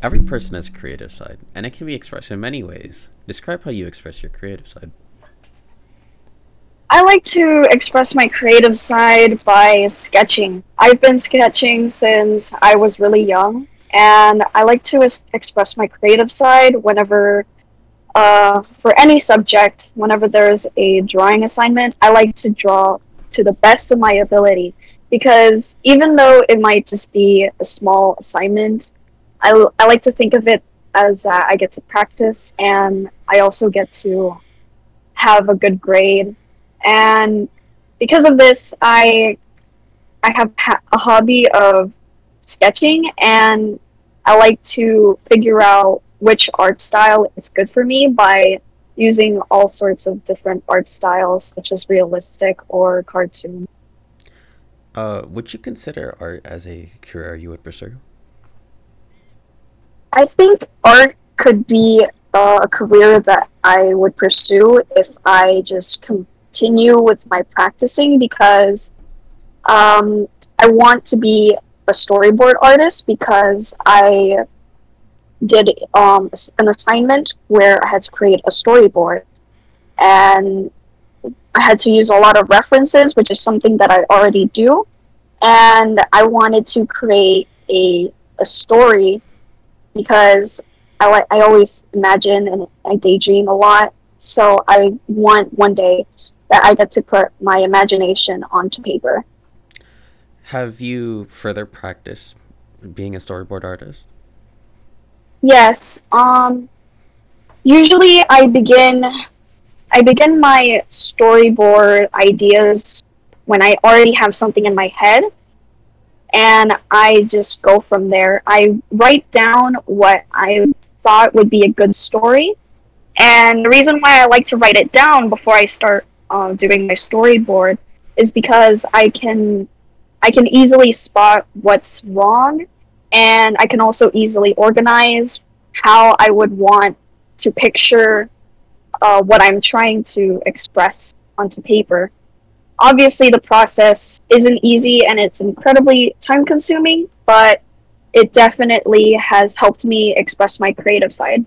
Every person has a creative side, and it can be expressed in many ways. Describe how you express your creative side. I like to express my creative side by sketching. I've been sketching since I was really young, and I like to es- express my creative side whenever, uh, for any subject, whenever there's a drawing assignment, I like to draw to the best of my ability. Because even though it might just be a small assignment, I, I like to think of it as uh, I get to practice and I also get to have a good grade and because of this, I I have ha- a hobby of sketching, and I like to figure out which art style is good for me by using all sorts of different art styles, such as realistic or cartoon. Uh, would you consider art as a career you would pursue? I think art could be uh, a career that I would pursue if I just continue with my practicing because um, I want to be a storyboard artist because I did um, an assignment where I had to create a storyboard and I had to use a lot of references, which is something that I already do. And I wanted to create a, a story because I, I always imagine and I daydream a lot. So I want one day that I get to put my imagination onto paper. Have you further practiced being a storyboard artist? Yes. Um usually I begin I begin my storyboard ideas when I already have something in my head and I just go from there. I write down what I thought would be a good story. And the reason why I like to write it down before I start uh, doing my storyboard is because I can I can easily spot what's wrong, and I can also easily organize how I would want to picture uh, what I'm trying to express onto paper. Obviously, the process isn't easy and it's incredibly time consuming, but it definitely has helped me express my creative side.